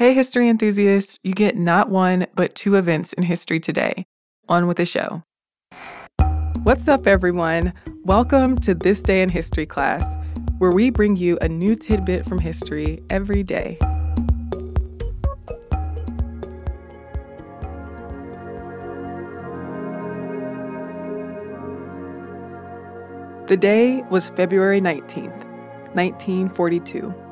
Hey, history enthusiasts, you get not one, but two events in history today. On with the show. What's up, everyone? Welcome to This Day in History class, where we bring you a new tidbit from history every day. The day was February 19th, 1942.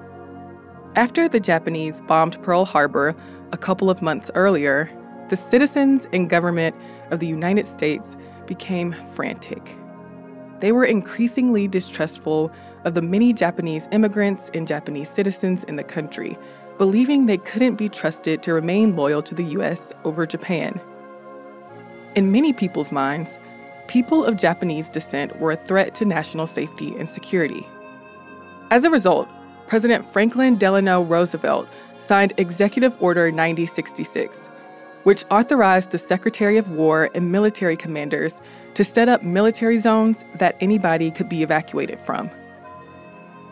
After the Japanese bombed Pearl Harbor a couple of months earlier, the citizens and government of the United States became frantic. They were increasingly distrustful of the many Japanese immigrants and Japanese citizens in the country, believing they couldn't be trusted to remain loyal to the US over Japan. In many people's minds, people of Japanese descent were a threat to national safety and security. As a result, President Franklin Delano Roosevelt signed Executive Order 9066, which authorized the Secretary of War and military commanders to set up military zones that anybody could be evacuated from.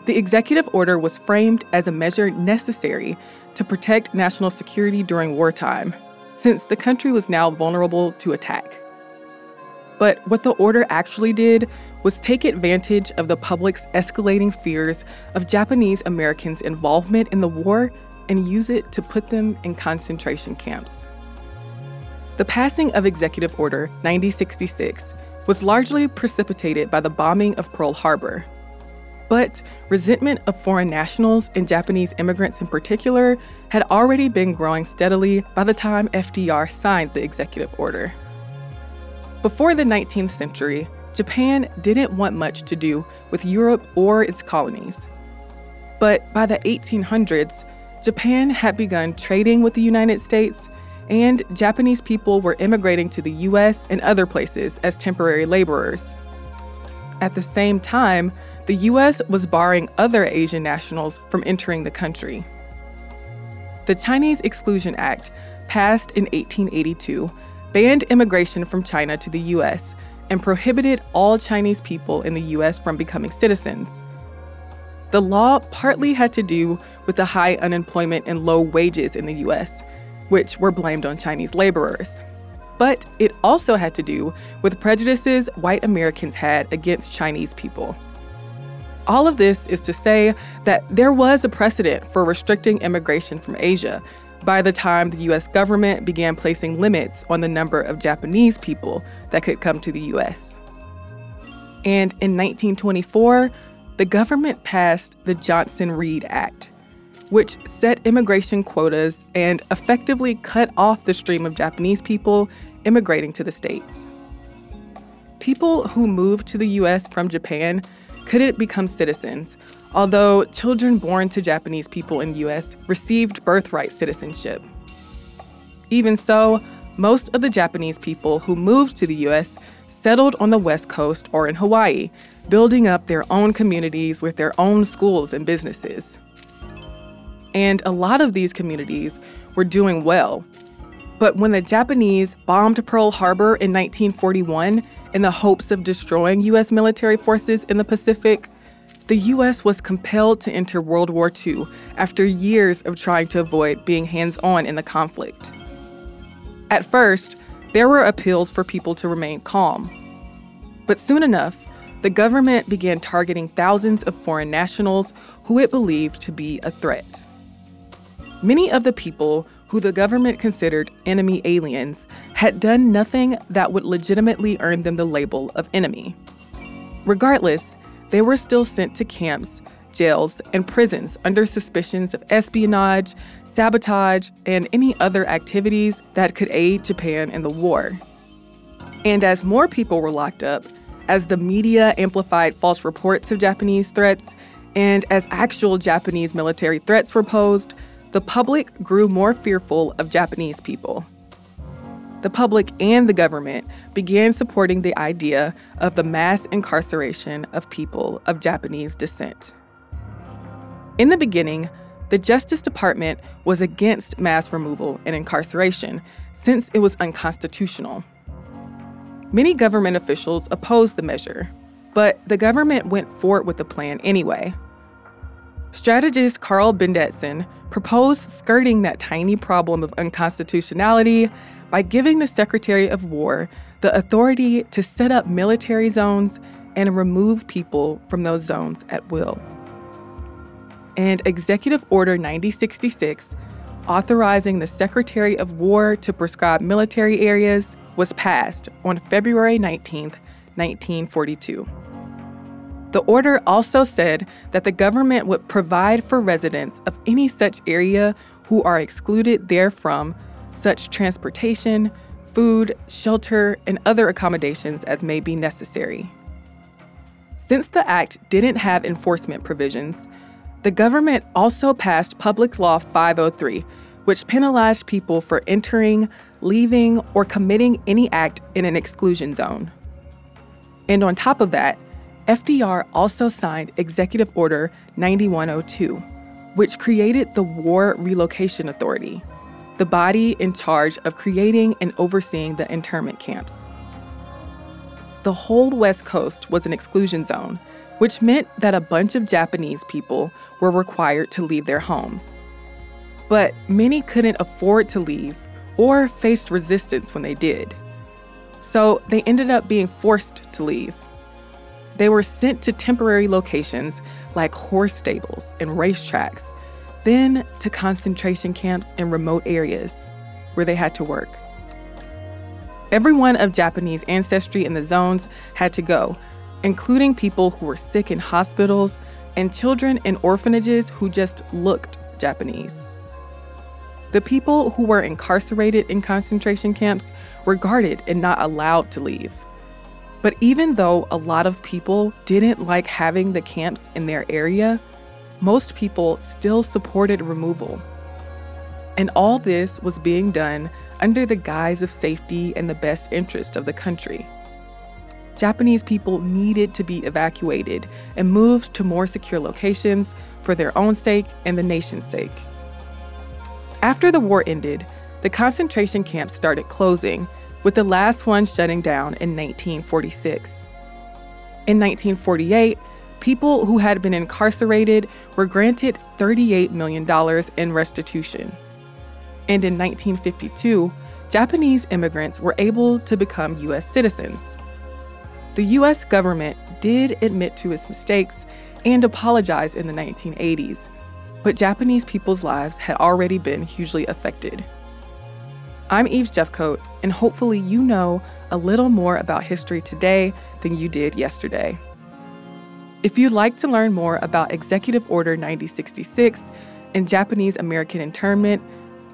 The executive order was framed as a measure necessary to protect national security during wartime, since the country was now vulnerable to attack. But what the order actually did was take advantage of the public's escalating fears of Japanese Americans' involvement in the war and use it to put them in concentration camps. The passing of Executive Order 9066 was largely precipitated by the bombing of Pearl Harbor. But resentment of foreign nationals and Japanese immigrants in particular had already been growing steadily by the time FDR signed the executive order. Before the 19th century, Japan didn't want much to do with Europe or its colonies. But by the 1800s, Japan had begun trading with the United States, and Japanese people were immigrating to the US and other places as temporary laborers. At the same time, the US was barring other Asian nationals from entering the country. The Chinese Exclusion Act, passed in 1882, banned immigration from China to the US and prohibited all Chinese people in the US from becoming citizens. The law partly had to do with the high unemployment and low wages in the US, which were blamed on Chinese laborers. But it also had to do with prejudices white Americans had against Chinese people. All of this is to say that there was a precedent for restricting immigration from Asia by the time the US government began placing limits on the number of Japanese people that could come to the US. And in 1924, the government passed the Johnson Reed Act, which set immigration quotas and effectively cut off the stream of Japanese people immigrating to the States. People who moved to the US from Japan couldn't become citizens although children born to Japanese people in the US received birthright citizenship. Even so, most of the Japanese people who moved to the US settled on the West Coast or in Hawaii, building up their own communities with their own schools and businesses. And a lot of these communities were doing well. But when the Japanese bombed Pearl Harbor in 1941 in the hopes of destroying US military forces in the Pacific, the US was compelled to enter World War II after years of trying to avoid being hands on in the conflict. At first, there were appeals for people to remain calm. But soon enough, the government began targeting thousands of foreign nationals who it believed to be a threat. Many of the people who the government considered enemy aliens had done nothing that would legitimately earn them the label of enemy. Regardless, they were still sent to camps, jails, and prisons under suspicions of espionage, sabotage, and any other activities that could aid Japan in the war. And as more people were locked up, as the media amplified false reports of Japanese threats, and as actual Japanese military threats were posed, the public grew more fearful of Japanese people the public and the government began supporting the idea of the mass incarceration of people of Japanese descent. In the beginning, the Justice Department was against mass removal and incarceration since it was unconstitutional. Many government officials opposed the measure, but the government went forward with the plan anyway. Strategist Karl Bendetsen proposed skirting that tiny problem of unconstitutionality by giving the Secretary of War the authority to set up military zones and remove people from those zones at will. And Executive Order 9066, authorizing the Secretary of War to prescribe military areas, was passed on February 19, 1942. The order also said that the government would provide for residents of any such area who are excluded therefrom such transportation, food, shelter, and other accommodations as may be necessary. Since the Act didn't have enforcement provisions, the government also passed Public Law 503, which penalized people for entering, leaving, or committing any act in an exclusion zone. And on top of that, FDR also signed Executive Order 9102, which created the War Relocation Authority, the body in charge of creating and overseeing the internment camps. The whole West Coast was an exclusion zone, which meant that a bunch of Japanese people were required to leave their homes. But many couldn't afford to leave or faced resistance when they did. So they ended up being forced to leave. They were sent to temporary locations like horse stables and racetracks, then to concentration camps in remote areas where they had to work. Everyone of Japanese ancestry in the zones had to go, including people who were sick in hospitals and children in orphanages who just looked Japanese. The people who were incarcerated in concentration camps were guarded and not allowed to leave. But even though a lot of people didn't like having the camps in their area, most people still supported removal. And all this was being done under the guise of safety and the best interest of the country. Japanese people needed to be evacuated and moved to more secure locations for their own sake and the nation's sake. After the war ended, the concentration camps started closing with the last one shutting down in 1946. In 1948, people who had been incarcerated were granted $38 million in restitution. And in 1952, Japanese immigrants were able to become U.S. citizens. The U.S. government did admit to its mistakes and apologize in the 1980s, but Japanese people's lives had already been hugely affected. I'm Eves Jeffcoat, and hopefully, you know a little more about history today than you did yesterday. If you'd like to learn more about Executive Order 9066 and Japanese American internment,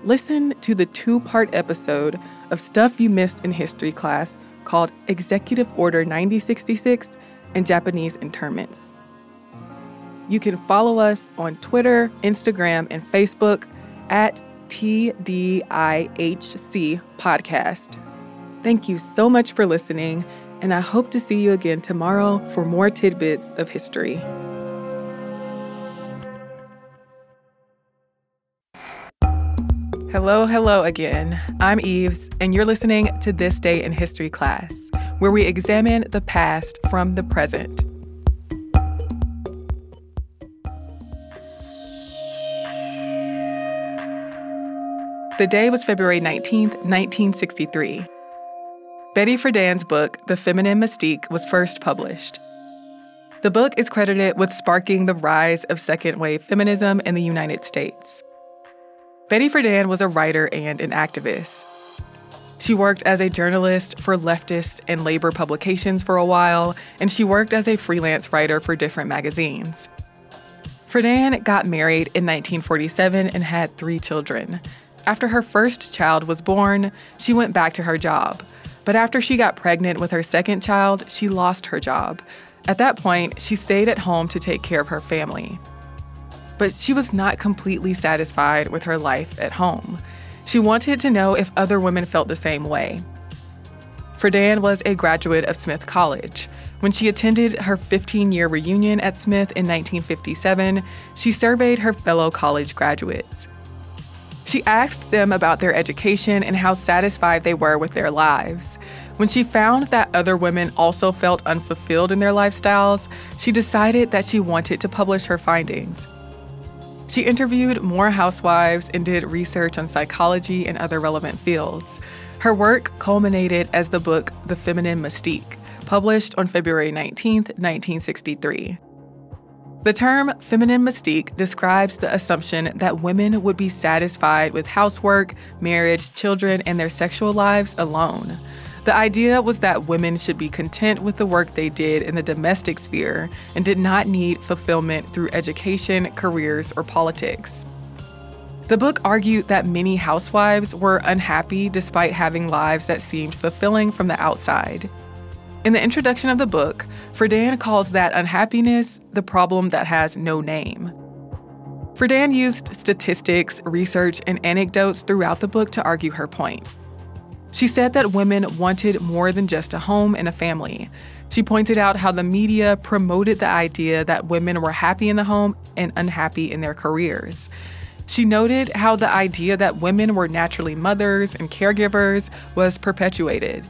listen to the two part episode of Stuff You Missed in History class called Executive Order 9066 and Japanese Internments. You can follow us on Twitter, Instagram, and Facebook at TDIHC podcast. Thank you so much for listening, and I hope to see you again tomorrow for more tidbits of history. Hello, hello again. I'm Eves, and you're listening to This Day in History class, where we examine the past from the present. The day was February 19, 1963. Betty Friedan's book, The Feminine Mystique, was first published. The book is credited with sparking the rise of second wave feminism in the United States. Betty Friedan was a writer and an activist. She worked as a journalist for leftist and labor publications for a while, and she worked as a freelance writer for different magazines. Friedan got married in 1947 and had three children. After her first child was born, she went back to her job. But after she got pregnant with her second child, she lost her job. At that point, she stayed at home to take care of her family. But she was not completely satisfied with her life at home. She wanted to know if other women felt the same way. Friedan was a graduate of Smith College. When she attended her 15 year reunion at Smith in 1957, she surveyed her fellow college graduates. She asked them about their education and how satisfied they were with their lives. When she found that other women also felt unfulfilled in their lifestyles, she decided that she wanted to publish her findings. She interviewed more housewives and did research on psychology and other relevant fields. Her work culminated as the book The Feminine Mystique, published on February 19, 1963. The term feminine mystique describes the assumption that women would be satisfied with housework, marriage, children, and their sexual lives alone. The idea was that women should be content with the work they did in the domestic sphere and did not need fulfillment through education, careers, or politics. The book argued that many housewives were unhappy despite having lives that seemed fulfilling from the outside. In the introduction of the book, Friedan calls that unhappiness the problem that has no name. Friedan used statistics, research, and anecdotes throughout the book to argue her point. She said that women wanted more than just a home and a family. She pointed out how the media promoted the idea that women were happy in the home and unhappy in their careers. She noted how the idea that women were naturally mothers and caregivers was perpetuated.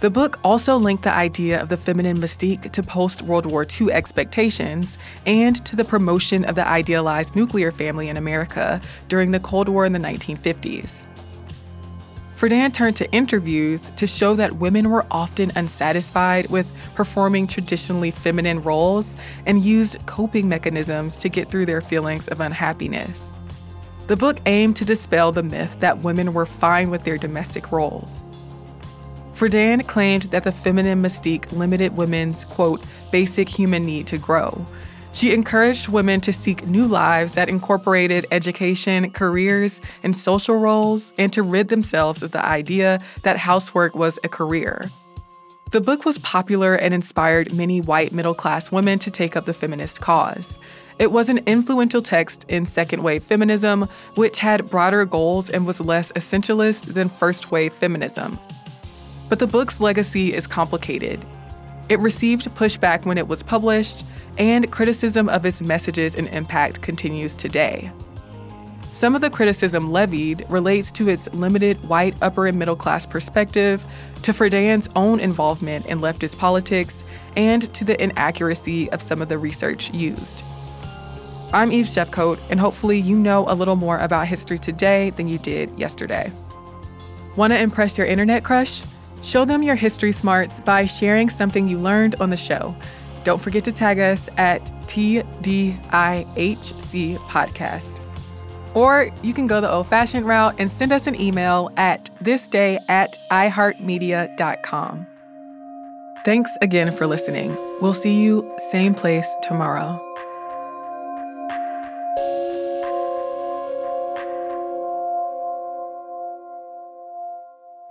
The book also linked the idea of the feminine mystique to post World War II expectations and to the promotion of the idealized nuclear family in America during the Cold War in the 1950s. Friedan turned to interviews to show that women were often unsatisfied with performing traditionally feminine roles and used coping mechanisms to get through their feelings of unhappiness. The book aimed to dispel the myth that women were fine with their domestic roles. Friedan claimed that the feminine mystique limited women's, quote, basic human need to grow. She encouraged women to seek new lives that incorporated education, careers, and social roles, and to rid themselves of the idea that housework was a career. The book was popular and inspired many white middle class women to take up the feminist cause. It was an influential text in second wave feminism, which had broader goals and was less essentialist than first wave feminism. But the book's legacy is complicated. It received pushback when it was published, and criticism of its messages and impact continues today. Some of the criticism levied relates to its limited white upper and middle class perspective, to Friedan's own involvement in leftist politics, and to the inaccuracy of some of the research used. I'm Eve Jeffcoat, and hopefully you know a little more about history today than you did yesterday. Want to impress your internet crush? Show them your history smarts by sharing something you learned on the show. Don't forget to tag us at TDIHC Podcast. Or you can go the old fashioned route and send us an email at thisday at iheartmedia.com. Thanks again for listening. We'll see you same place tomorrow.